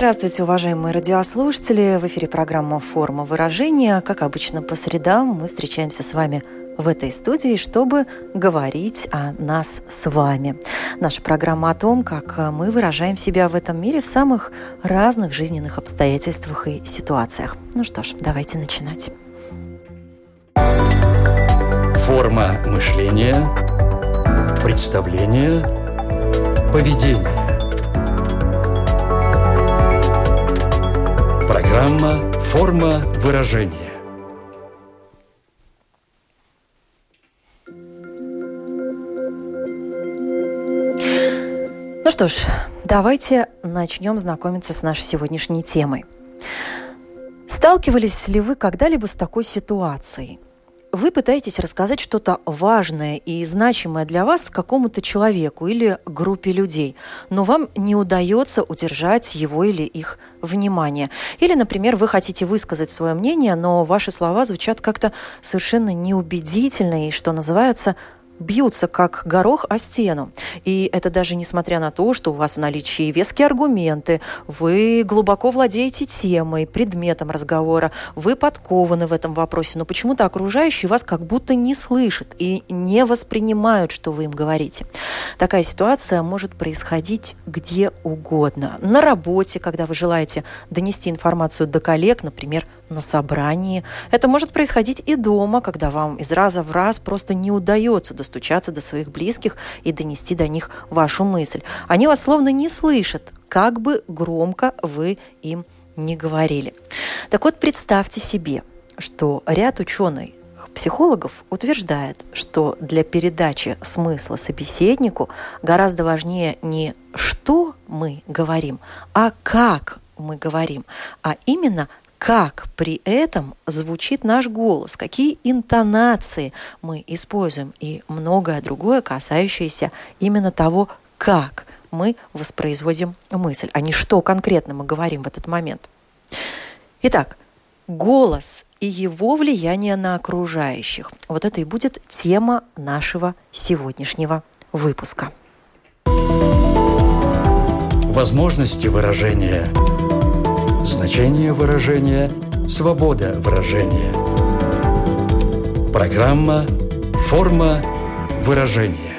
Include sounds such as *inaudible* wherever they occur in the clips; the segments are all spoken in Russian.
Здравствуйте, уважаемые радиослушатели! В эфире программа «Форма выражения». Как обычно, по средам мы встречаемся с вами в этой студии, чтобы говорить о нас с вами. Наша программа о том, как мы выражаем себя в этом мире в самых разных жизненных обстоятельствах и ситуациях. Ну что ж, давайте начинать. Форма мышления, представление, поведение. Программа «Форма выражения». что ж, давайте начнем знакомиться с нашей сегодняшней темой. Сталкивались ли вы когда-либо с такой ситуацией? Вы пытаетесь рассказать что-то важное и значимое для вас какому-то человеку или группе людей, но вам не удается удержать его или их внимание. Или, например, вы хотите высказать свое мнение, но ваши слова звучат как-то совершенно неубедительно и, что называется, бьются как горох о стену. И это даже несмотря на то, что у вас в наличии веские аргументы, вы глубоко владеете темой, предметом разговора, вы подкованы в этом вопросе, но почему-то окружающие вас как будто не слышат и не воспринимают, что вы им говорите. Такая ситуация может происходить где угодно. На работе, когда вы желаете донести информацию до коллег, например, на собрании. Это может происходить и дома, когда вам из раза в раз просто не удается достучаться до своих близких и донести до них вашу мысль. Они вас словно не слышат, как бы громко вы им не говорили. Так вот, представьте себе, что ряд ученых психологов утверждает, что для передачи смысла собеседнику гораздо важнее не что мы говорим, а как мы говорим, а именно как при этом звучит наш голос, какие интонации мы используем и многое другое, касающееся именно того, как мы воспроизводим мысль, а не что конкретно мы говорим в этот момент. Итак, голос и его влияние на окружающих. Вот это и будет тема нашего сегодняшнего выпуска. Возможности выражения Значение выражения – свобода выражения. Программа «Форма выражения».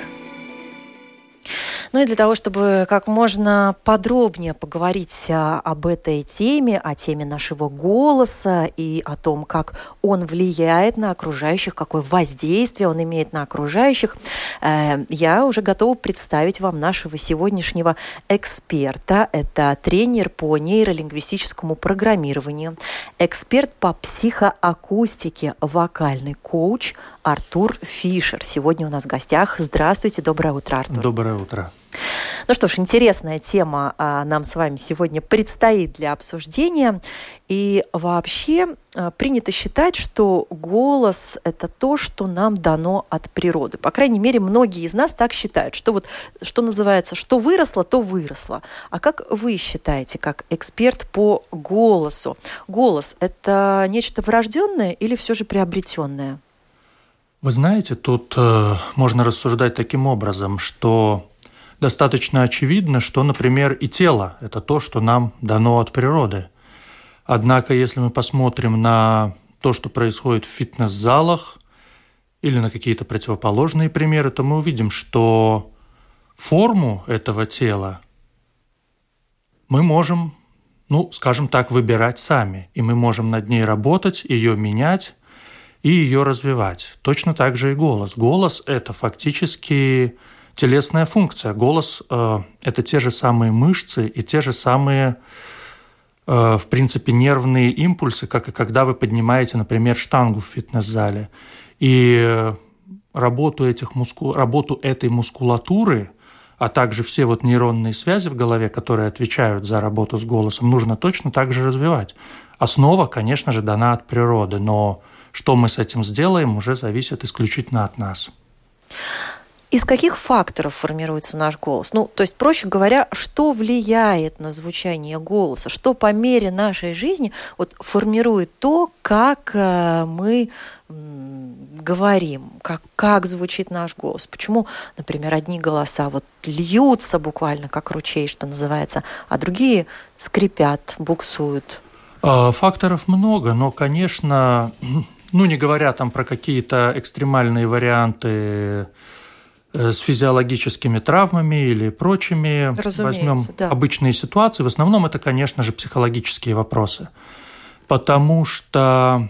Ну и для того, чтобы как можно подробнее поговорить а, об этой теме, о теме нашего голоса и о том, как он влияет на окружающих, какое воздействие он имеет на окружающих, э, я уже готова представить вам нашего сегодняшнего эксперта. Это тренер по нейролингвистическому программированию, эксперт по психоакустике, вокальный коуч Артур Фишер. Сегодня у нас в гостях. Здравствуйте, доброе утро, Артур. Доброе утро. Ну что ж, интересная тема а, нам с вами сегодня предстоит для обсуждения. И вообще а, принято считать, что голос – это то, что нам дано от природы. По крайней мере, многие из нас так считают, что вот, что называется, что выросло, то выросло. А как вы считаете, как эксперт по голосу? Голос – это нечто врожденное или все же приобретенное? Вы знаете, тут э, можно рассуждать таким образом, что достаточно очевидно, что, например, и тело – это то, что нам дано от природы. Однако, если мы посмотрим на то, что происходит в фитнес-залах или на какие-то противоположные примеры, то мы увидим, что форму этого тела мы можем, ну, скажем так, выбирать сами, и мы можем над ней работать, ее менять и ее развивать. Точно так же и голос. Голос – это фактически телесная функция. Голос э, – это те же самые мышцы и те же самые, э, в принципе, нервные импульсы, как и когда вы поднимаете, например, штангу в фитнес-зале. И работу, этих муску... работу этой мускулатуры а также все вот нейронные связи в голове, которые отвечают за работу с голосом, нужно точно так же развивать. Основа, конечно же, дана от природы, но что мы с этим сделаем, уже зависит исключительно от нас. Из каких факторов формируется наш голос? Ну, то есть, проще говоря, что влияет на звучание голоса? Что по мере нашей жизни вот, формирует то, как э, мы говорим, как, как звучит наш голос? Почему, например, одни голоса вот льются буквально, как ручей, что называется, а другие скрипят, буксуют? А, факторов много, но, конечно, *clears throat* ну, не говоря там про какие-то экстремальные варианты Э, с физиологическими травмами или прочими. Разумеется, Возьмем да. обычные ситуации. В основном это, конечно же, психологические вопросы. Потому что,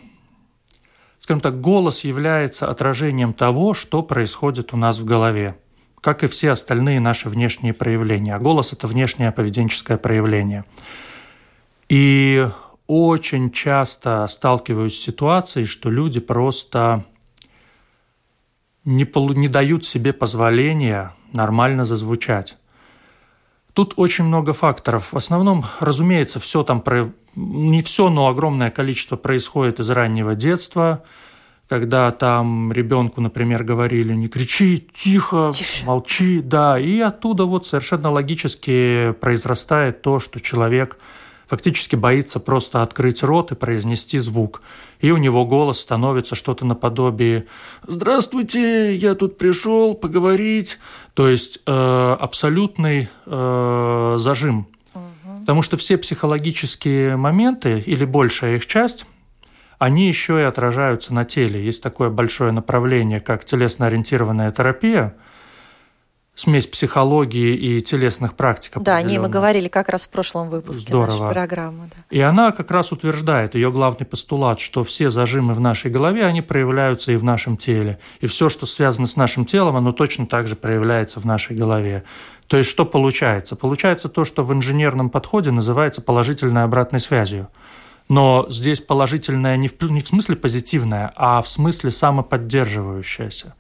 скажем так, голос является отражением того, что происходит у нас в голове, как и все остальные наши внешние проявления. А голос – это внешнее поведенческое проявление. И очень часто сталкиваюсь с ситуацией, что люди просто не, не дают себе позволения нормально зазвучать. Тут очень много факторов. В основном, разумеется, все там про... не все, но огромное количество происходит из раннего детства, когда там ребенку, например, говорили не кричи, тихо, Тише. молчи, да, и оттуда вот совершенно логически произрастает то, что человек фактически боится просто открыть рот и произнести звук. И у него голос становится что-то наподобие «Здравствуйте, я тут пришел поговорить». То есть э, абсолютный э, зажим. Угу. Потому что все психологические моменты, или большая их часть, они еще и отражаются на теле. Есть такое большое направление, как телесно-ориентированная терапия – смесь психологии и телесных практик. Да, о ней мы говорили как раз в прошлом выпуске Здорово. нашей программы. Да. И она как раз утверждает, ее главный постулат, что все зажимы в нашей голове, они проявляются и в нашем теле. И все, что связано с нашим телом, оно точно так же проявляется в нашей голове. То есть что получается? Получается то, что в инженерном подходе называется положительной обратной связью. Но здесь положительная не в, не в смысле позитивная, а в смысле самоподдерживающаяся.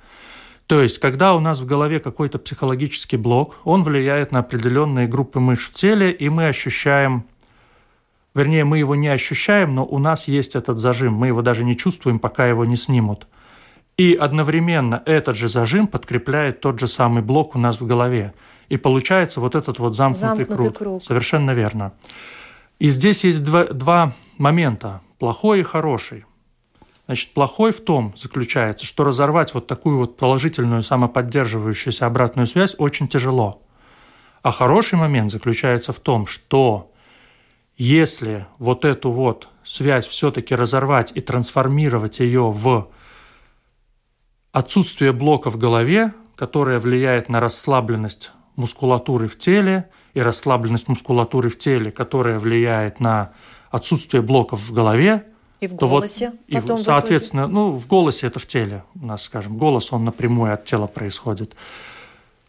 То есть, когда у нас в голове какой-то психологический блок, он влияет на определенные группы мышц в теле, и мы ощущаем, вернее, мы его не ощущаем, но у нас есть этот зажим, мы его даже не чувствуем, пока его не снимут. И одновременно этот же зажим подкрепляет тот же самый блок у нас в голове. И получается вот этот вот замкнутый, замкнутый круг. круг. Совершенно верно. И здесь есть два, два момента, плохой и хороший. Значит, плохой в том заключается, что разорвать вот такую вот положительную самоподдерживающуюся обратную связь очень тяжело. А хороший момент заключается в том, что если вот эту вот связь все-таки разорвать и трансформировать ее в отсутствие блока в голове, которое влияет на расслабленность мускулатуры в теле, и расслабленность мускулатуры в теле, которая влияет на отсутствие блоков в голове, и в голосе. Вот, потом и, соответственно, в ну, в голосе это в теле, у нас, скажем, голос, он напрямую от тела происходит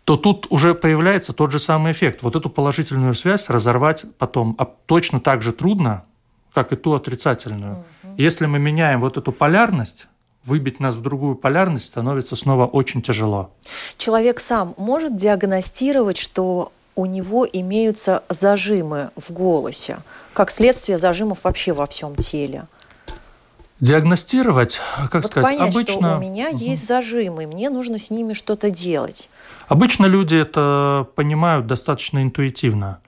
то тут уже появляется тот же самый эффект. Вот эту положительную связь разорвать потом а точно так же трудно, как и ту отрицательную. Угу. Если мы меняем вот эту полярность, выбить нас в другую полярность становится снова очень тяжело. Человек сам может диагностировать, что у него имеются зажимы в голосе, как следствие зажимов вообще во всем теле. Диагностировать, как вот сказать, понять, обычно... что у меня угу. есть зажимы, мне нужно с ними что-то делать. Обычно люди это понимают достаточно интуитивно.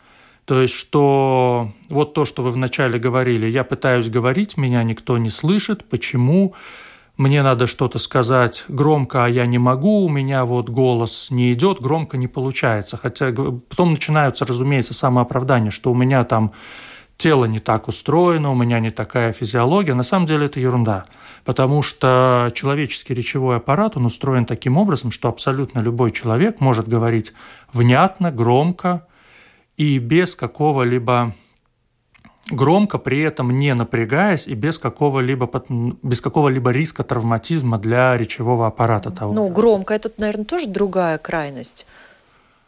То есть, что вот то, что вы вначале говорили, я пытаюсь говорить, меня никто не слышит, почему? Мне надо что-то сказать громко, а я не могу, у меня вот голос не идет, громко не получается. Хотя потом начинаются, разумеется, самооправдания, что у меня там тело не так устроено, у меня не такая физиология. На самом деле это ерунда, потому что человеческий речевой аппарат, он устроен таким образом, что абсолютно любой человек может говорить внятно, громко и без какого-либо громко, при этом не напрягаясь и без какого-либо, без какого-либо риска травматизма для речевого аппарата того. Ну, громко, это, наверное, тоже другая крайность.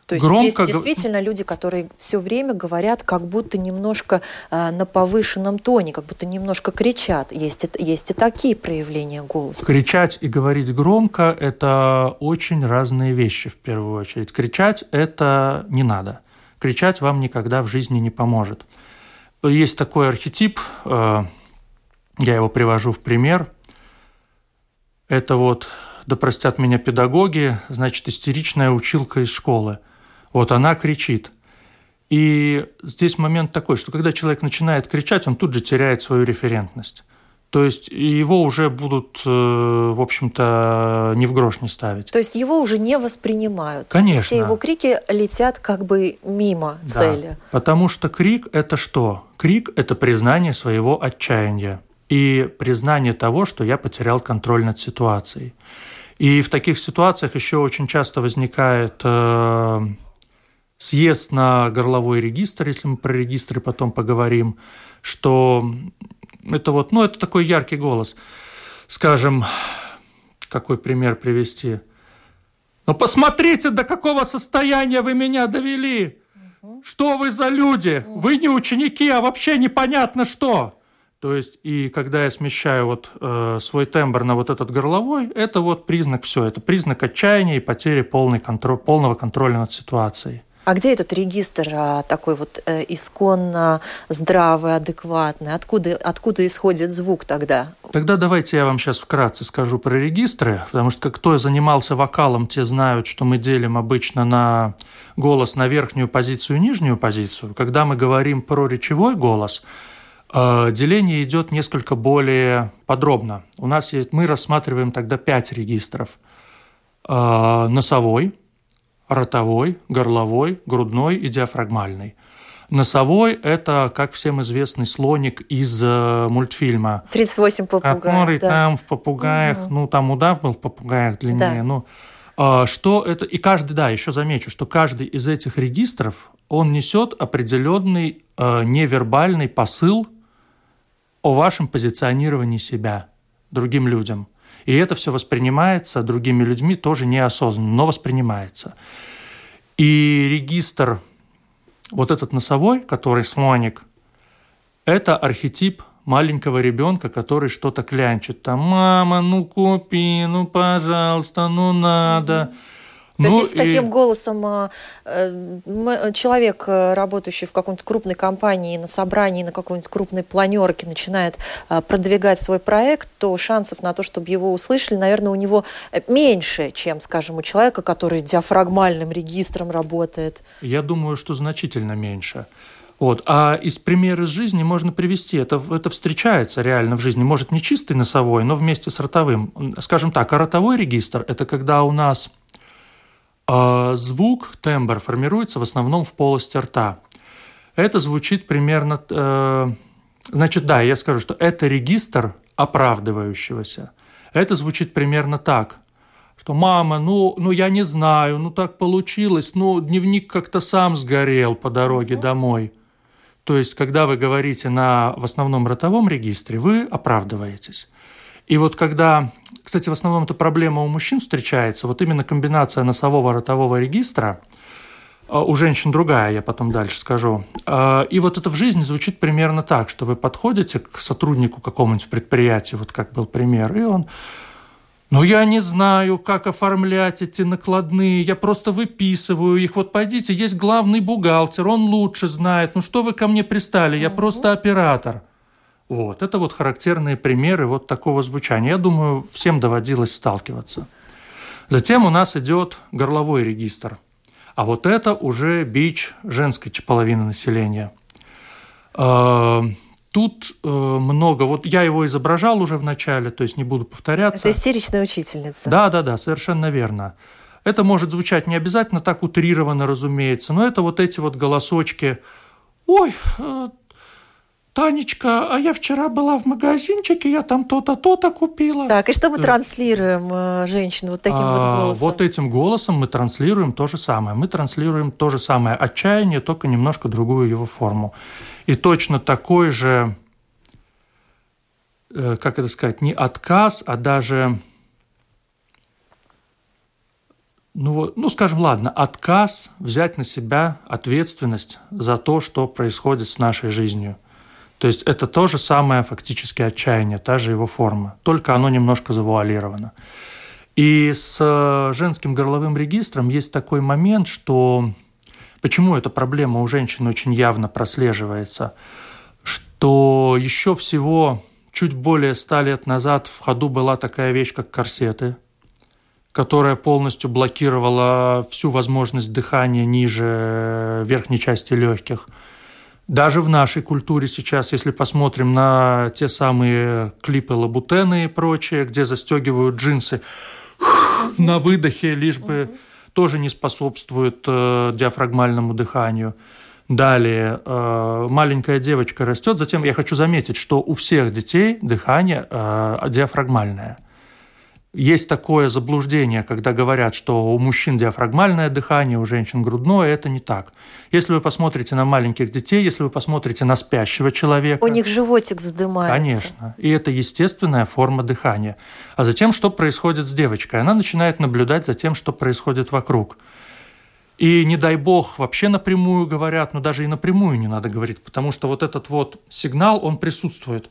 То есть громко... есть действительно люди, которые все время говорят как будто немножко э, на повышенном тоне, как будто немножко кричат. Есть, есть и такие проявления голоса. Кричать и говорить громко – это очень разные вещи в первую очередь. Кричать – это не надо. Кричать вам никогда в жизни не поможет. Есть такой архетип, э, я его привожу в пример. Это вот, да простят меня педагоги, значит, истеричная училка из школы – вот она кричит. И здесь момент такой, что когда человек начинает кричать, он тут же теряет свою референтность. То есть его уже будут, э, в общем-то, ни в грош не ставить. То есть его уже не воспринимают. Конечно. Все его крики летят как бы мимо да, цели. Потому что крик – это что? Крик – это признание своего отчаяния и признание того, что я потерял контроль над ситуацией. И в таких ситуациях еще очень часто возникает э, съезд на горловой регистр, если мы про регистры потом поговорим, что это вот, ну, это такой яркий голос. Скажем, какой пример привести? Ну, посмотрите, до какого состояния вы меня довели! Что вы за люди? Вы не ученики, а вообще непонятно что. То есть, и когда я смещаю вот э, свой тембр на вот этот горловой, это вот признак все, это признак отчаяния и потери полный контроль, полного контроля над ситуацией. А где этот регистр а, такой вот э, исконно здравый, адекватный? Откуда, откуда исходит звук тогда? Тогда давайте я вам сейчас вкратце скажу про регистры, потому что кто занимался вокалом, те знают, что мы делим обычно на голос на верхнюю позицию и нижнюю позицию. Когда мы говорим про речевой голос, э, деление идет несколько более подробно. У нас есть, мы рассматриваем тогда пять регистров. Э, носовой – ротовой, горловой, грудной и диафрагмальный. Носовой – это, как всем известный слоник из э, мультфильма. 38 попугаев, Который да. там в попугаях, угу. ну, там удав был в попугаях длиннее, да. ну, э, что это, и каждый, да, еще замечу, что каждый из этих регистров, он несет определенный э, невербальный посыл о вашем позиционировании себя другим людям – и это все воспринимается другими людьми тоже неосознанно, но воспринимается. И регистр, вот этот носовой, который слоник, это архетип маленького ребенка, который что-то клянчит. Там, мама, ну купи, ну пожалуйста, ну надо. Угу. То ну, есть, если и... таким голосом а, э, человек, э, работающий в какой-то крупной компании, на собрании, на какой-нибудь крупной планерке начинает а, продвигать свой проект, то шансов на то, чтобы его услышали, наверное, у него э, меньше, чем, скажем, у человека, который диафрагмальным регистром работает. Я думаю, что значительно меньше. Вот. А из примера из жизни можно привести, это, это встречается реально в жизни, может не чистый носовой, но вместе с ротовым. Скажем так, а ротовой регистр – это когда у нас звук, тембр формируется в основном в полости рта. Это звучит примерно... Э, значит, да, я скажу, что это регистр оправдывающегося. Это звучит примерно так, что «мама, ну, ну я не знаю, ну так получилось, ну дневник как-то сам сгорел по дороге домой». То есть, когда вы говорите на в основном ротовом регистре, вы оправдываетесь. И вот когда, кстати, в основном эта проблема у мужчин встречается, вот именно комбинация носового ротового регистра, а, у женщин другая, я потом дальше скажу. А, и вот это в жизни звучит примерно так, что вы подходите к сотруднику какому-нибудь предприятия, вот как был пример, и он ну, я не знаю, как оформлять эти накладные, я просто выписываю их. Вот пойдите, есть главный бухгалтер, он лучше знает. Ну, что вы ко мне пристали, я просто оператор. Вот. Это вот характерные примеры вот такого звучания. Я думаю, всем доводилось сталкиваться. Затем у нас идет горловой регистр. А вот это уже бич женской половины населения. А, тут э, много, вот я его изображал уже в начале, то есть не буду повторяться. Это истеричная учительница. Да, да, да, совершенно верно. Это может звучать не обязательно так утрированно, разумеется, но это вот эти вот голосочки. Ой, э, Танечка, а я вчера была в магазинчике, я там то-то, то-то купила. Так, и что мы транслируем э, женщин вот таким а, вот голосом? Вот этим голосом мы транслируем то же самое. Мы транслируем то же самое отчаяние, только немножко другую его форму. И точно такой же, э, как это сказать, не отказ, а даже ну, ну, скажем, ладно, отказ взять на себя ответственность за то, что происходит с нашей жизнью. То есть это то же самое фактически отчаяние, та же его форма, только оно немножко завуалировано. И с э, женским горловым регистром есть такой момент, что почему эта проблема у женщин очень явно прослеживается, что еще всего чуть более ста лет назад в ходу была такая вещь, как корсеты – которая полностью блокировала всю возможность дыхания ниже верхней части легких. Даже в нашей культуре сейчас, если посмотрим на те самые клипы Лабутены и прочее, где застегивают джинсы на выдохе, лишь бы тоже не способствует э, диафрагмальному дыханию. Далее, э, маленькая девочка растет. Затем я хочу заметить, что у всех детей дыхание э, диафрагмальное – есть такое заблуждение, когда говорят, что у мужчин диафрагмальное дыхание, у женщин грудное, это не так. Если вы посмотрите на маленьких детей, если вы посмотрите на спящего человека... У них животик вздымается. Конечно. И это естественная форма дыхания. А затем, что происходит с девочкой? Она начинает наблюдать за тем, что происходит вокруг. И не дай бог вообще напрямую говорят, но даже и напрямую не надо говорить, потому что вот этот вот сигнал, он присутствует.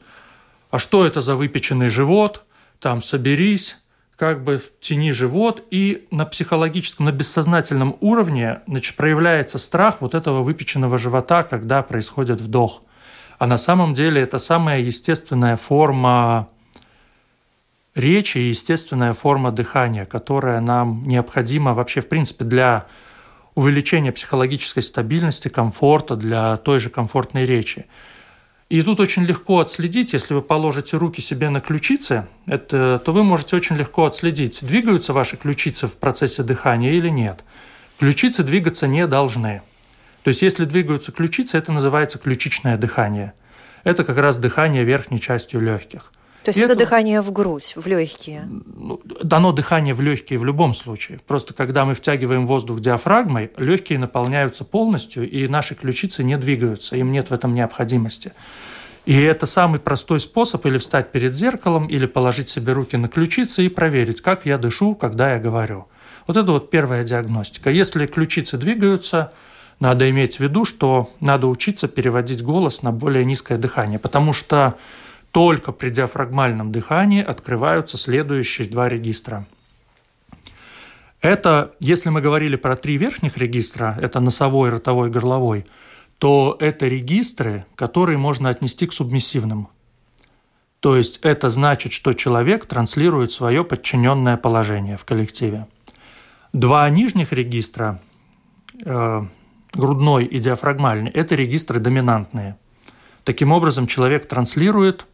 А что это за выпеченный живот? Там соберись, как бы в тени живот, и на психологическом, на бессознательном уровне значит, проявляется страх вот этого выпеченного живота, когда происходит вдох. А на самом деле это самая естественная форма речи и естественная форма дыхания, которая нам необходима вообще, в принципе, для увеличения психологической стабильности, комфорта, для той же комфортной речи. И тут очень легко отследить, если вы положите руки себе на ключицы, это, то вы можете очень легко отследить, двигаются ваши ключицы в процессе дыхания или нет. Ключицы двигаться не должны. То есть, если двигаются ключицы, это называется ключичное дыхание. Это как раз дыхание верхней частью легких – то есть и это, это дыхание в грудь, в легкие? Ну, дано дыхание в легкие в любом случае. Просто когда мы втягиваем воздух диафрагмой, легкие наполняются полностью, и наши ключицы не двигаются, им нет в этом необходимости. И это самый простой способ или встать перед зеркалом, или положить себе руки на ключицы и проверить, как я дышу, когда я говорю. Вот это вот первая диагностика. Если ключицы двигаются, надо иметь в виду, что надо учиться переводить голос на более низкое дыхание, потому что только при диафрагмальном дыхании открываются следующие два регистра. Это, если мы говорили про три верхних регистра, это носовой, ротовой, горловой, то это регистры, которые можно отнести к субмиссивным. То есть это значит, что человек транслирует свое подчиненное положение в коллективе. Два нижних регистра, э, грудной и диафрагмальный, это регистры доминантные. Таким образом, человек транслирует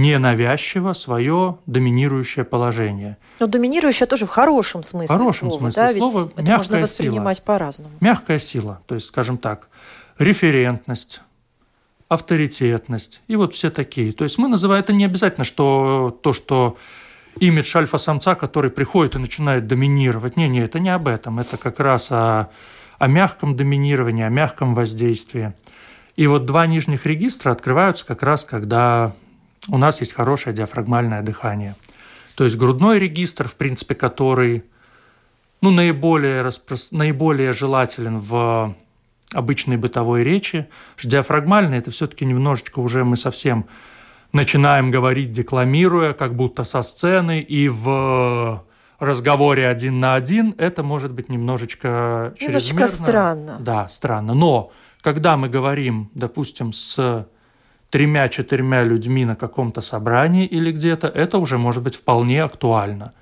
ненавязчиво свое доминирующее положение. Но доминирующее тоже в хорошем смысле в хорошем слова, смысле да? слова. Ведь это можно воспринимать сила. по-разному. Мягкая сила, то есть, скажем так, референтность, авторитетность и вот все такие. То есть мы называем это не обязательно, что то, что имидж альфа-самца, который приходит и начинает доминировать. Не, не, это не об этом. Это как раз о, о мягком доминировании, о мягком воздействии. И вот два нижних регистра открываются как раз, когда у нас есть хорошее диафрагмальное дыхание. То есть грудной регистр, в принципе, который ну, наиболее, распрос... наиболее желателен в обычной бытовой речи. Диафрагмальный – это все-таки немножечко уже мы совсем начинаем говорить, декламируя, как будто со сцены, и в разговоре один на один это может быть немножечко чрезмерно. Немножечко странно. Да, странно. Но когда мы говорим, допустим, с тремя-четырьмя людьми на каком-то собрании или где-то, это уже может быть вполне актуально.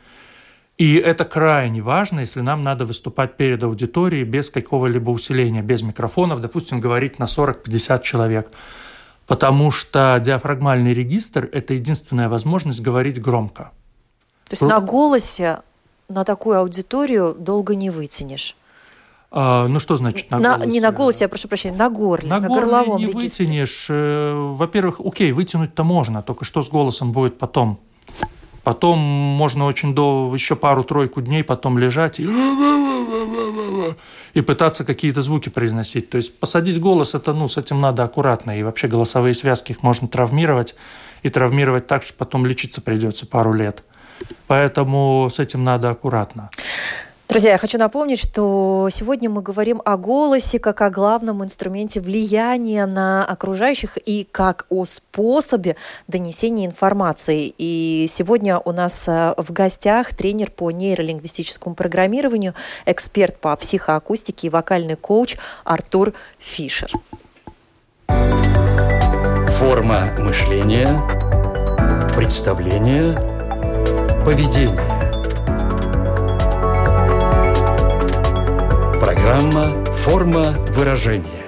И это крайне важно, если нам надо выступать перед аудиторией без какого-либо усиления, без микрофонов, допустим, говорить на 40-50 человек. Потому что диафрагмальный регистр – это единственная возможность говорить громко. То есть Ру... на голосе на такую аудиторию долго не вытянешь. А, ну что значит на, на голосе? Не на голосе, я прошу прощения, на горле, на, на горле горловом не регистре. вытянешь. Э, во-первых, окей, вытянуть-то можно, только что с голосом будет потом. Потом можно очень долго, еще пару-тройку дней потом лежать и, и пытаться какие-то звуки произносить. То есть посадить голос, это, ну, с этим надо аккуратно. И вообще голосовые связки их можно травмировать. И травмировать так, что потом лечиться придется пару лет. Поэтому с этим надо аккуратно. Друзья, я хочу напомнить, что сегодня мы говорим о голосе как о главном инструменте влияния на окружающих и как о способе донесения информации. И сегодня у нас э, в гостях тренер по нейролингвистическому программированию, эксперт по психоакустике и вокальный коуч Артур Фишер. Форма мышления, представление, поведение. Программа «Форма выражения».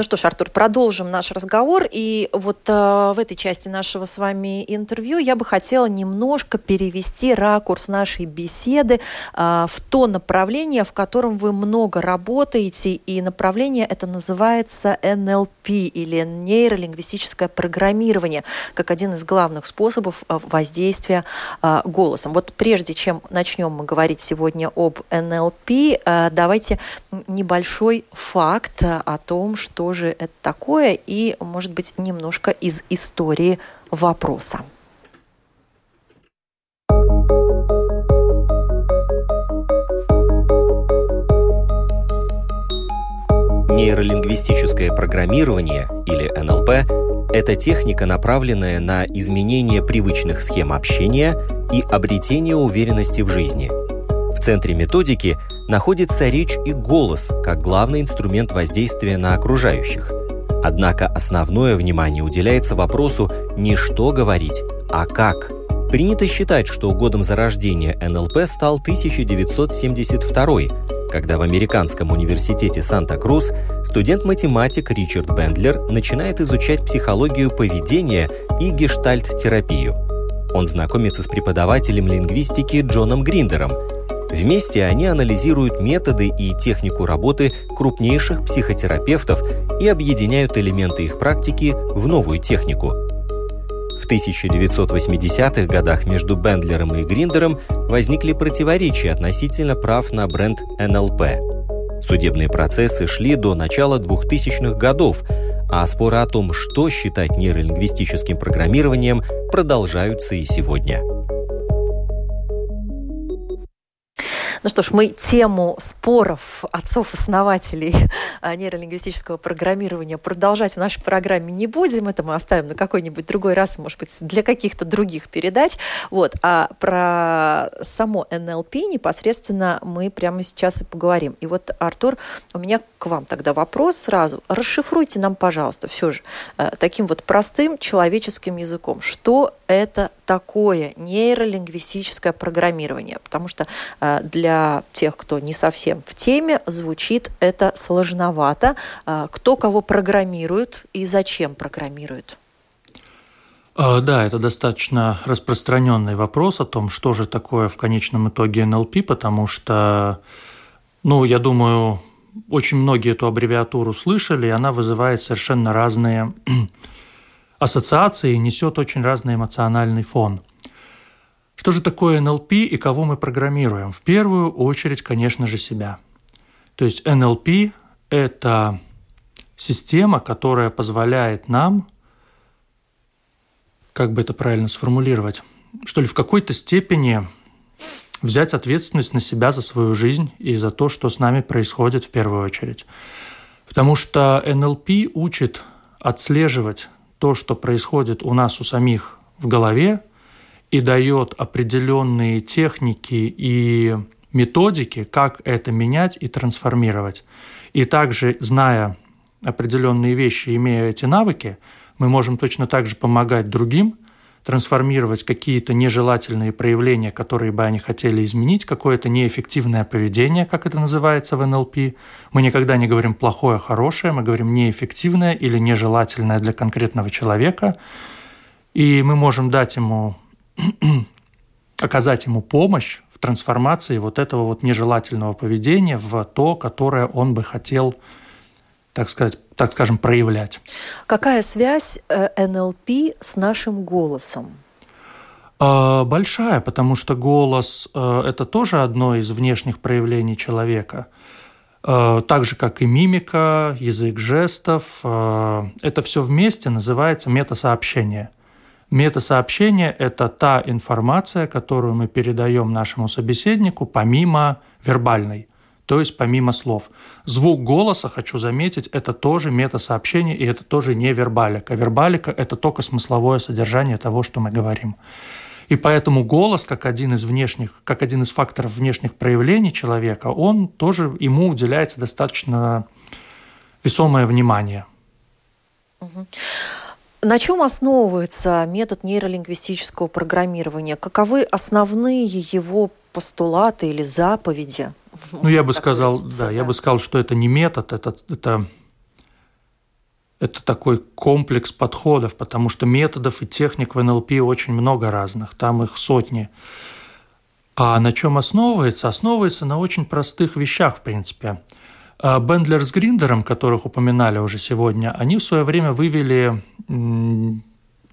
Ну что ж, Артур, продолжим наш разговор. И вот э, в этой части нашего с вами интервью я бы хотела немножко перевести ракурс нашей беседы э, в то направление, в котором вы много работаете. И направление это называется НЛП или нейролингвистическое программирование, как один из главных способов э, воздействия э, голосом. Вот прежде чем начнем мы говорить сегодня об НЛП, э, давайте небольшой факт о том, что же это такое, и, может быть, немножко из истории вопроса. Нейролингвистическое программирование, или НЛП, это техника, направленная на изменение привычных схем общения и обретение уверенности в жизни. В центре методики – находится речь и голос как главный инструмент воздействия на окружающих. Однако основное внимание уделяется вопросу не что говорить, а как. Принято считать, что годом зарождения НЛП стал 1972 когда в Американском университете Санта-Крус студент-математик Ричард Бендлер начинает изучать психологию поведения и гештальт-терапию. Он знакомится с преподавателем лингвистики Джоном Гриндером – Вместе они анализируют методы и технику работы крупнейших психотерапевтов и объединяют элементы их практики в новую технику. В 1980-х годах между Бендлером и Гриндером возникли противоречия относительно прав на бренд НЛП. Судебные процессы шли до начала 2000-х годов, а споры о том, что считать нейролингвистическим программированием, продолжаются и сегодня. Ну что ж, мы тему споров отцов-основателей нейролингвистического программирования продолжать в нашей программе не будем. Это мы оставим на какой-нибудь другой раз, может быть, для каких-то других передач. Вот. А про само НЛП непосредственно мы прямо сейчас и поговорим. И вот, Артур, у меня к вам тогда вопрос сразу. Расшифруйте нам, пожалуйста, все же э, таким вот простым человеческим языком, что это такое нейролингвистическое программирование, потому что э, для тех, кто не совсем в теме, звучит это сложновато. Э, кто кого программирует и зачем программирует? Да, это достаточно распространенный вопрос о том, что же такое в конечном итоге НЛП, потому что, ну, я думаю, очень многие эту аббревиатуру слышали, и она вызывает совершенно разные ассоциации несет очень разный эмоциональный фон. Что же такое НЛП и кого мы программируем? В первую очередь, конечно же, себя. То есть НЛП – это система, которая позволяет нам, как бы это правильно сформулировать, что ли, в какой-то степени взять ответственность на себя за свою жизнь и за то, что с нами происходит в первую очередь. Потому что НЛП учит отслеживать то, что происходит у нас у самих в голове, и дает определенные техники и методики, как это менять и трансформировать. И также, зная определенные вещи, имея эти навыки, мы можем точно так же помогать другим трансформировать какие-то нежелательные проявления, которые бы они хотели изменить, какое-то неэффективное поведение, как это называется в НЛП. Мы никогда не говорим плохое, хорошее, мы говорим неэффективное или нежелательное для конкретного человека. И мы можем дать ему, *clears throat* оказать ему помощь в трансформации вот этого вот нежелательного поведения в то, которое он бы хотел так сказать, так скажем, проявлять. Какая связь э, НЛП с нашим голосом? А, большая, потому что голос э, – это тоже одно из внешних проявлений человека. Э, так же, как и мимика, язык жестов. Это все вместе называется метасообщение. Метасообщение – это та информация, которую мы передаем нашему собеседнику помимо вербальной, то есть помимо слов. Звук голоса, хочу заметить, это тоже метасообщение, и это тоже не вербалика. Вербалика – это только смысловое содержание того, что мы говорим. И поэтому голос, как один из внешних, как один из факторов внешних проявлений человека, он тоже, ему уделяется достаточно весомое внимание. На чем основывается метод нейролингвистического программирования? Каковы основные его постулаты или заповеди? Ну, я бы сказал, да, да, я бы сказал, что это не метод, это, это это такой комплекс подходов, потому что методов и техник в НЛП очень много разных, там их сотни. А на чем основывается? Основывается на очень простых вещах, в принципе. А Бендлер с Гриндером, которых упоминали уже сегодня, они в свое время вывели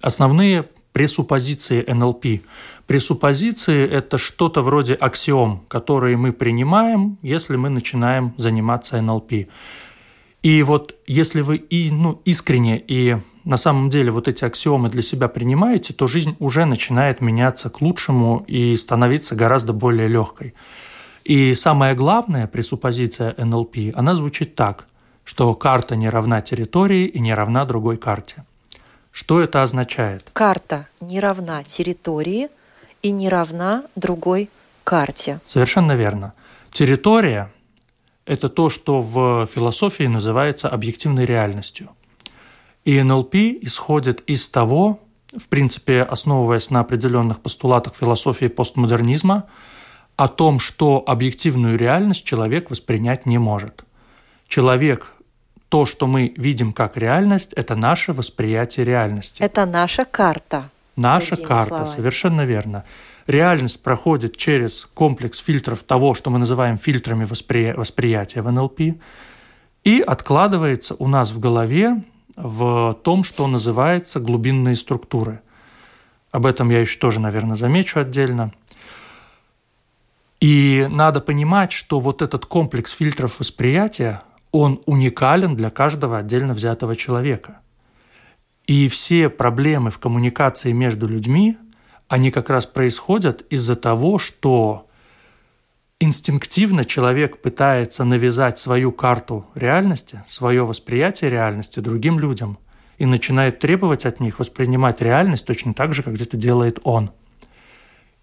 основные пресуппозиции НЛП. Пресуппозиции – это что-то вроде аксиом, которые мы принимаем, если мы начинаем заниматься НЛП. И вот если вы и, ну, искренне и на самом деле вот эти аксиомы для себя принимаете, то жизнь уже начинает меняться к лучшему и становиться гораздо более легкой. И самая главная пресуппозиция НЛП, она звучит так, что карта не равна территории и не равна другой карте. Что это означает? Карта не равна территории и не равна другой карте. Совершенно верно. Территория это то, что в философии называется объективной реальностью. И НЛП исходит из того, в принципе, основываясь на определенных постулатах философии постмодернизма, о том, что объективную реальность человек воспринять не может. Человек, то, что мы видим как реальность, это наше восприятие реальности. Это наша карта. Наша карта, словами. совершенно верно реальность проходит через комплекс фильтров того, что мы называем фильтрами воспри... восприятия в НЛП, и откладывается у нас в голове в том, что называется глубинные структуры. Об этом я еще тоже, наверное, замечу отдельно. И надо понимать, что вот этот комплекс фильтров восприятия, он уникален для каждого отдельно взятого человека. И все проблемы в коммуникации между людьми они как раз происходят из-за того, что инстинктивно человек пытается навязать свою карту реальности, свое восприятие реальности другим людям и начинает требовать от них воспринимать реальность точно так же, как это делает он.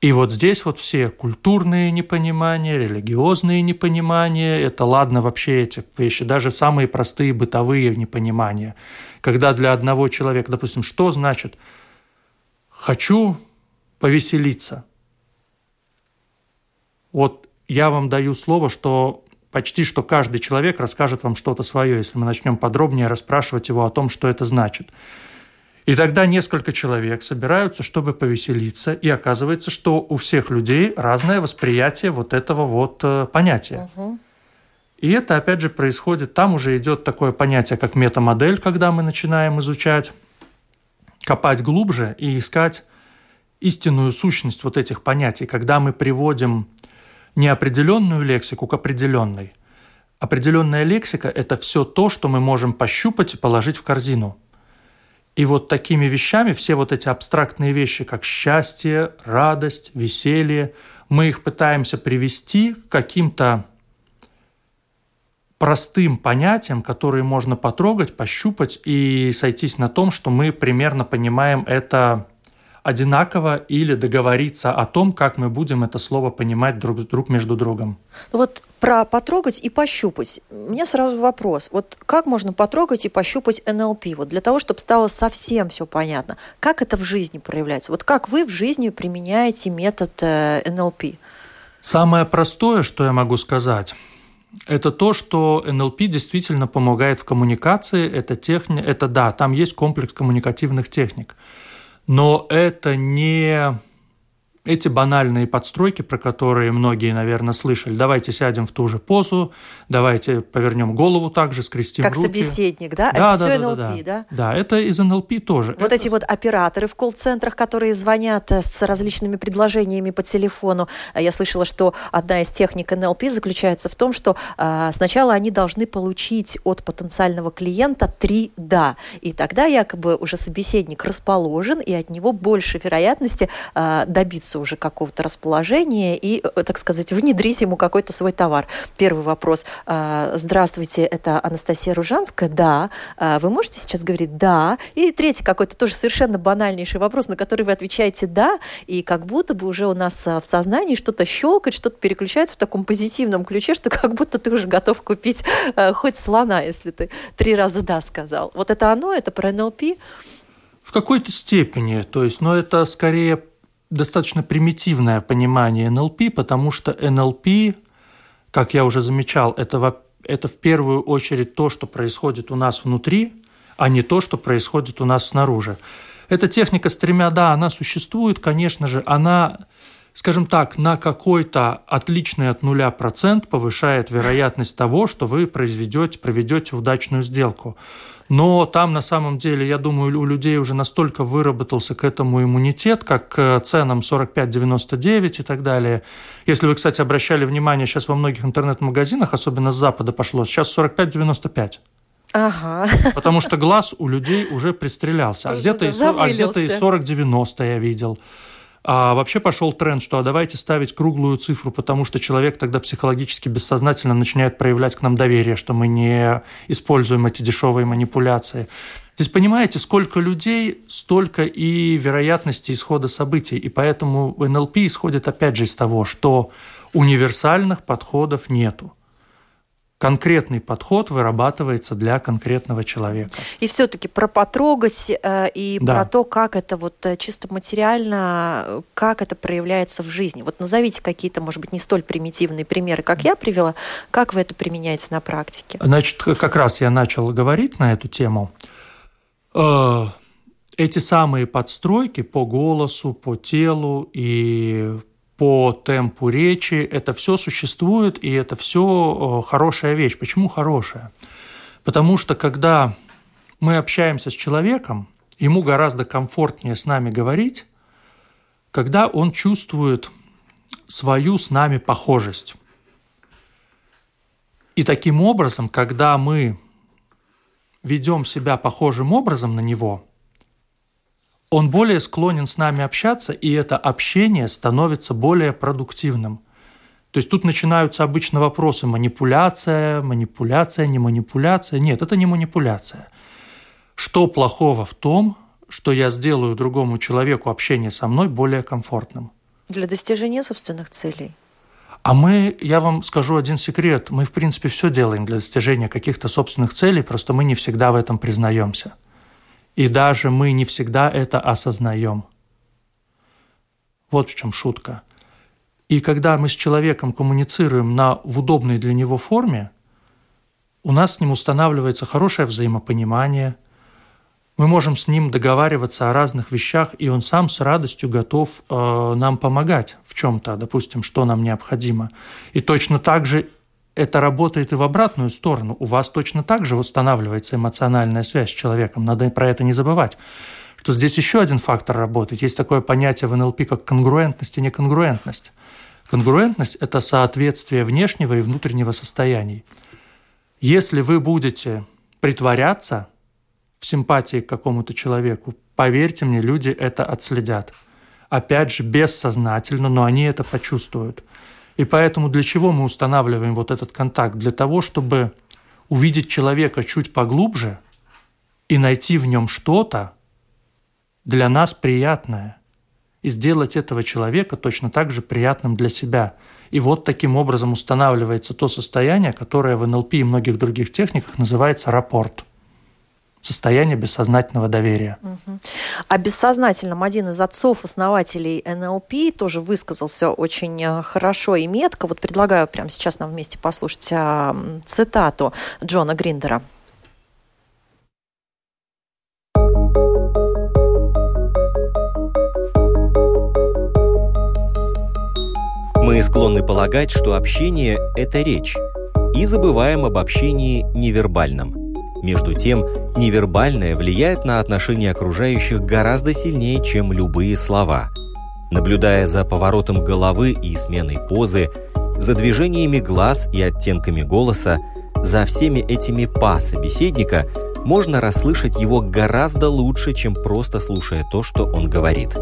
И вот здесь вот все культурные непонимания, религиозные непонимания, это ладно вообще эти вещи, даже самые простые бытовые непонимания. Когда для одного человека, допустим, что значит «хочу повеселиться. Вот я вам даю слово, что почти что каждый человек расскажет вам что-то свое, если мы начнем подробнее расспрашивать его о том, что это значит. И тогда несколько человек собираются, чтобы повеселиться, и оказывается, что у всех людей разное восприятие вот этого вот э, понятия. И это, опять же, происходит, там уже идет такое понятие, как метамодель, когда мы начинаем изучать, копать глубже и искать истинную сущность вот этих понятий, когда мы приводим неопределенную лексику к определенной. Определенная лексика – это все то, что мы можем пощупать и положить в корзину. И вот такими вещами, все вот эти абстрактные вещи, как счастье, радость, веселье, мы их пытаемся привести к каким-то простым понятиям, которые можно потрогать, пощупать и сойтись на том, что мы примерно понимаем это одинаково или договориться о том, как мы будем это слово понимать друг, друг между другом. Ну вот про потрогать и пощупать. Мне сразу вопрос. Вот как можно потрогать и пощупать НЛП? Вот для того, чтобы стало совсем все понятно. Как это в жизни проявляется? Вот как вы в жизни применяете метод э, НЛП? Самое простое, что я могу сказать, это то, что НЛП действительно помогает в коммуникации. Это, техни... это да, там есть комплекс коммуникативных техник – но это не эти банальные подстройки, про которые многие, наверное, слышали. Давайте сядем в ту же позу, давайте повернем голову также, скрестим как руки. Как собеседник, да? Да, это да, все да, НЛП, да, да? Да, это из НЛП тоже. Вот это... эти вот операторы в колл-центрах, которые звонят э, с различными предложениями по телефону. Э, я слышала, что одна из техник НЛП заключается в том, что э, сначала они должны получить от потенциального клиента три «да». И тогда якобы уже собеседник расположен, и от него больше вероятности э, добиться добиться уже какого-то расположения и, э, так сказать, внедрить ему какой-то свой товар. Первый вопрос. А, здравствуйте, это Анастасия Ружанская? Да. А, вы можете сейчас говорить «да»? И третий какой-то тоже совершенно банальнейший вопрос, на который вы отвечаете «да», и как будто бы уже у нас а, в сознании что-то щелкает, что-то переключается в таком позитивном ключе, что как будто ты уже готов купить хоть слона, если ты три раза «да» сказал. Вот это оно, это про НЛП? В какой-то степени. То есть, но это скорее достаточно примитивное понимание НЛП, потому что НЛП, как я уже замечал, это, это в первую очередь то, что происходит у нас внутри, а не то, что происходит у нас снаружи. Эта техника с тремя «да», она существует, конечно же, она, скажем так, на какой-то отличный от нуля процент повышает вероятность того, что вы произведете, проведете удачную сделку. Но там на самом деле, я думаю, у людей уже настолько выработался к этому иммунитет, как к ценам 45,99 и так далее. Если вы, кстати, обращали внимание, сейчас во многих интернет-магазинах, особенно с Запада пошло, сейчас 45,95. Ага. Потому что глаз у людей уже пристрелялся. А где-то и, а где и 40-90 я видел. А вообще пошел тренд, что а давайте ставить круглую цифру, потому что человек тогда психологически бессознательно начинает проявлять к нам доверие, что мы не используем эти дешевые манипуляции. Здесь понимаете, сколько людей, столько и вероятности исхода событий. И поэтому в НЛП исходит опять же из того, что универсальных подходов нету конкретный подход вырабатывается для конкретного человека. И все-таки про потрогать э, и да. про то, как это вот э, чисто материально, как это проявляется в жизни. Вот назовите какие-то, может быть, не столь примитивные примеры, как я привела, как вы это применяете на практике? Значит, как раз я начал говорить на эту тему. Э, эти самые подстройки по голосу, по телу и по темпу речи. Это все существует, и это все хорошая вещь. Почему хорошая? Потому что когда мы общаемся с человеком, ему гораздо комфортнее с нами говорить, когда он чувствует свою с нами похожесть. И таким образом, когда мы ведем себя похожим образом на него – он более склонен с нами общаться, и это общение становится более продуктивным. То есть тут начинаются обычно вопросы манипуляция, манипуляция, не манипуляция. Нет, это не манипуляция. Что плохого в том, что я сделаю другому человеку общение со мной более комфортным? Для достижения собственных целей. А мы, я вам скажу один секрет, мы, в принципе, все делаем для достижения каких-то собственных целей, просто мы не всегда в этом признаемся. И даже мы не всегда это осознаем. Вот в чем шутка. И когда мы с человеком коммуницируем на, в удобной для него форме, у нас с ним устанавливается хорошее взаимопонимание, мы можем с ним договариваться о разных вещах, и он сам с радостью готов э, нам помогать в чем-то, допустим, что нам необходимо. И точно так же это работает и в обратную сторону. У вас точно так же устанавливается эмоциональная связь с человеком. Надо про это не забывать. Что здесь еще один фактор работает. Есть такое понятие в НЛП, как конгруентность и неконгруентность. Конгруентность – это соответствие внешнего и внутреннего состояний. Если вы будете притворяться в симпатии к какому-то человеку, поверьте мне, люди это отследят. Опять же, бессознательно, но они это почувствуют – и поэтому для чего мы устанавливаем вот этот контакт? Для того, чтобы увидеть человека чуть поглубже и найти в нем что-то для нас приятное, и сделать этого человека точно так же приятным для себя. И вот таким образом устанавливается то состояние, которое в НЛП и многих других техниках называется рапорт – состояние бессознательного доверия. Угу. О бессознательном один из отцов-основателей НЛП тоже высказался очень э, хорошо и метко. Вот предлагаю прямо сейчас нам вместе послушать а, цитату Джона Гриндера. склонны полагать, что общение – это речь, и забываем об общении невербальном. Между тем, невербальное влияет на отношения окружающих гораздо сильнее, чем любые слова. Наблюдая за поворотом головы и сменой позы, за движениями глаз и оттенками голоса, за всеми этими «па» собеседника можно расслышать его гораздо лучше, чем просто слушая то, что он говорит.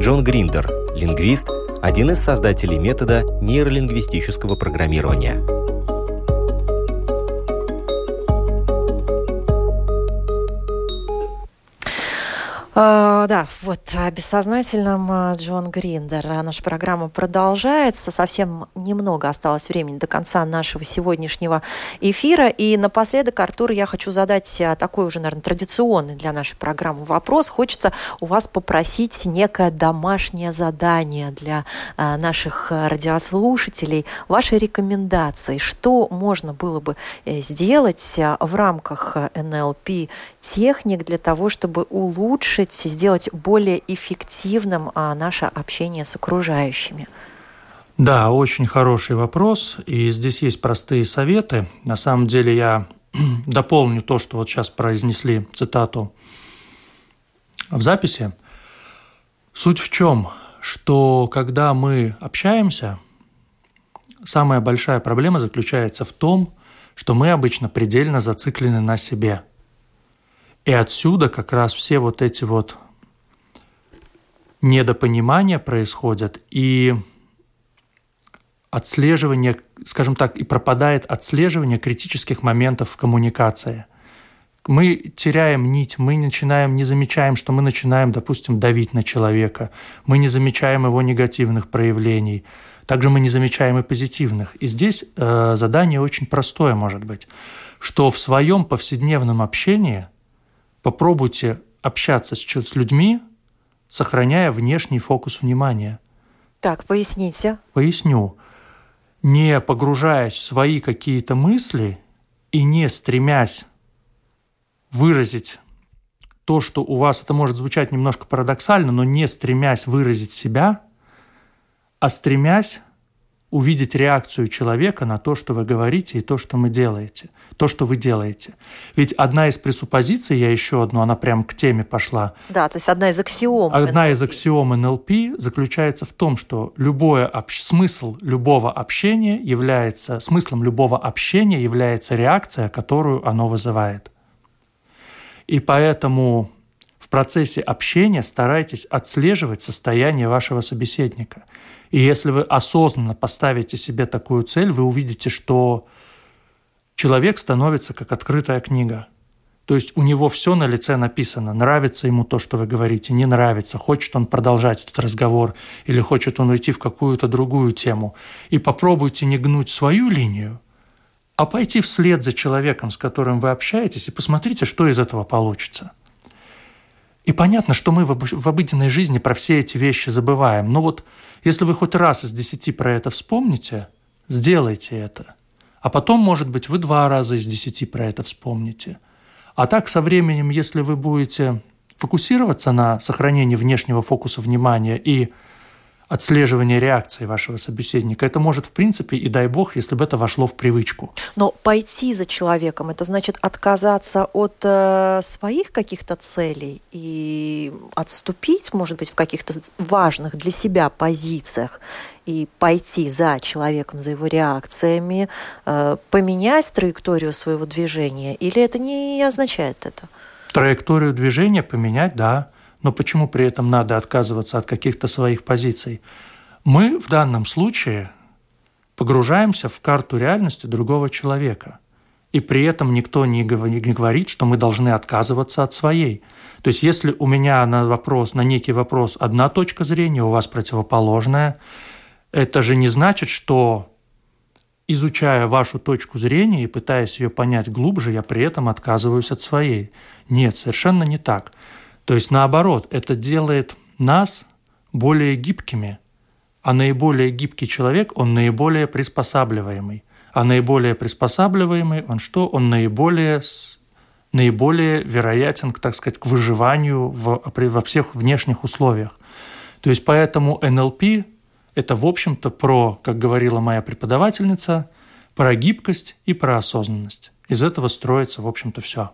Джон Гриндер, лингвист, один из создателей метода нейролингвистического программирования. Uh, да, вот о бессознательном а, Джон Гриндер. А, наша программа продолжается. Совсем немного осталось времени до конца нашего сегодняшнего эфира. И напоследок, Артур, я хочу задать такой уже, наверное, традиционный для нашей программы вопрос. Хочется у вас попросить некое домашнее задание для наших радиослушателей. Ваши рекомендации, что можно было бы э, сделать в рамках НЛП техник для того, чтобы улучшить улучшить, сделать более эффективным а, наше общение с окружающими? Да, очень хороший вопрос, и здесь есть простые советы. На самом деле я *clears throat* дополню то, что вот сейчас произнесли цитату в записи. Суть в чем, что когда мы общаемся, самая большая проблема заключается в том, что мы обычно предельно зациклены на себе – и отсюда как раз все вот эти вот недопонимания происходят, и отслеживание, скажем так, и пропадает отслеживание критических моментов в коммуникации. Мы теряем нить, мы начинаем, не замечаем, что мы начинаем, допустим, давить на человека, мы не замечаем его негативных проявлений, также мы не замечаем и позитивных. И здесь э, задание очень простое может быть, что в своем повседневном общении – попробуйте общаться с, с людьми, сохраняя внешний фокус внимания. Так, поясните. Поясню. Не погружаясь в свои какие-то мысли и не стремясь выразить то, что у вас, это может звучать немножко парадоксально, но не стремясь выразить себя, а стремясь увидеть реакцию человека на то, что вы говорите и то, что мы делаете, то, что вы делаете. Ведь одна из пресуппозиций, я еще одну, она прям к теме пошла. Да, то есть одна из аксиом. Одна НЛП. из аксиом НЛП заключается в том, что любое общ... смысл любого общения является смыслом любого общения является реакция, которую оно вызывает. И поэтому в процессе общения старайтесь отслеживать состояние вашего собеседника – и если вы осознанно поставите себе такую цель, вы увидите, что человек становится как открытая книга. То есть у него все на лице написано. Нравится ему то, что вы говорите, не нравится. Хочет он продолжать этот разговор или хочет он уйти в какую-то другую тему. И попробуйте не гнуть свою линию, а пойти вслед за человеком, с которым вы общаетесь, и посмотрите, что из этого получится. И понятно, что мы в обыденной жизни про все эти вещи забываем. Но вот если вы хоть раз из десяти про это вспомните, сделайте это. А потом, может быть, вы два раза из десяти про это вспомните. А так со временем, если вы будете фокусироваться на сохранении внешнего фокуса внимания и отслеживания реакции вашего собеседника. Это может, в принципе, и дай бог, если бы это вошло в привычку. Но пойти за человеком, это значит отказаться от э, своих каких-то целей и отступить, может быть, в каких-то важных для себя позициях и пойти за человеком, за его реакциями, э, поменять траекторию своего движения, или это не означает это? Траекторию движения поменять, да. Но почему при этом надо отказываться от каких-то своих позиций? Мы в данном случае погружаемся в карту реальности другого человека. И при этом никто не говорит, что мы должны отказываться от своей. То есть если у меня на вопрос, на некий вопрос одна точка зрения, у вас противоположная, это же не значит, что изучая вашу точку зрения и пытаясь ее понять глубже, я при этом отказываюсь от своей. Нет, совершенно не так. То есть наоборот, это делает нас более гибкими, а наиболее гибкий человек, он наиболее приспосабливаемый. А наиболее приспосабливаемый, он что? Он наиболее, наиболее вероятен, так сказать, к выживанию в, во всех внешних условиях. То есть поэтому НЛП – это, в общем-то, про, как говорила моя преподавательница, про гибкость и про осознанность. Из этого строится, в общем-то, все.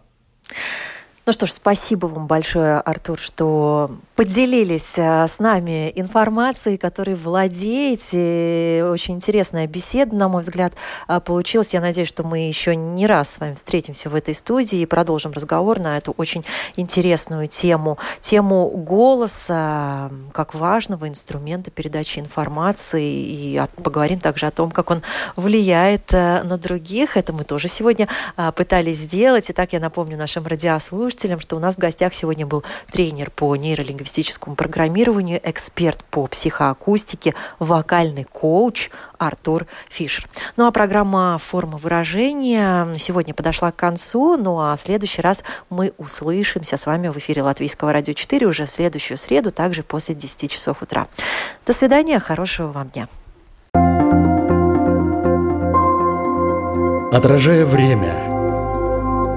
Ну что ж, спасибо вам большое, Артур, что поделились э, с нами информацией, которой владеете. Очень интересная беседа, на мой взгляд, э, получилась. Я надеюсь, что мы еще не раз с вами встретимся в этой студии и продолжим разговор на эту очень интересную тему. Тему голоса как важного инструмента передачи информации. И поговорим также о том, как он влияет э, на других. Это мы тоже сегодня пытались сделать. Итак, я напомню нашим радиослушателям, слушателям, что у нас в гостях сегодня был тренер по нейролингвистическому программированию, эксперт по психоакустике, вокальный коуч Артур Фишер. Ну а программа «Форма выражения» сегодня подошла к концу, ну а в следующий раз мы услышимся с вами в эфире Латвийского радио 4 уже в следующую среду, также после 10 часов утра. До свидания, хорошего вам дня. Отражая время –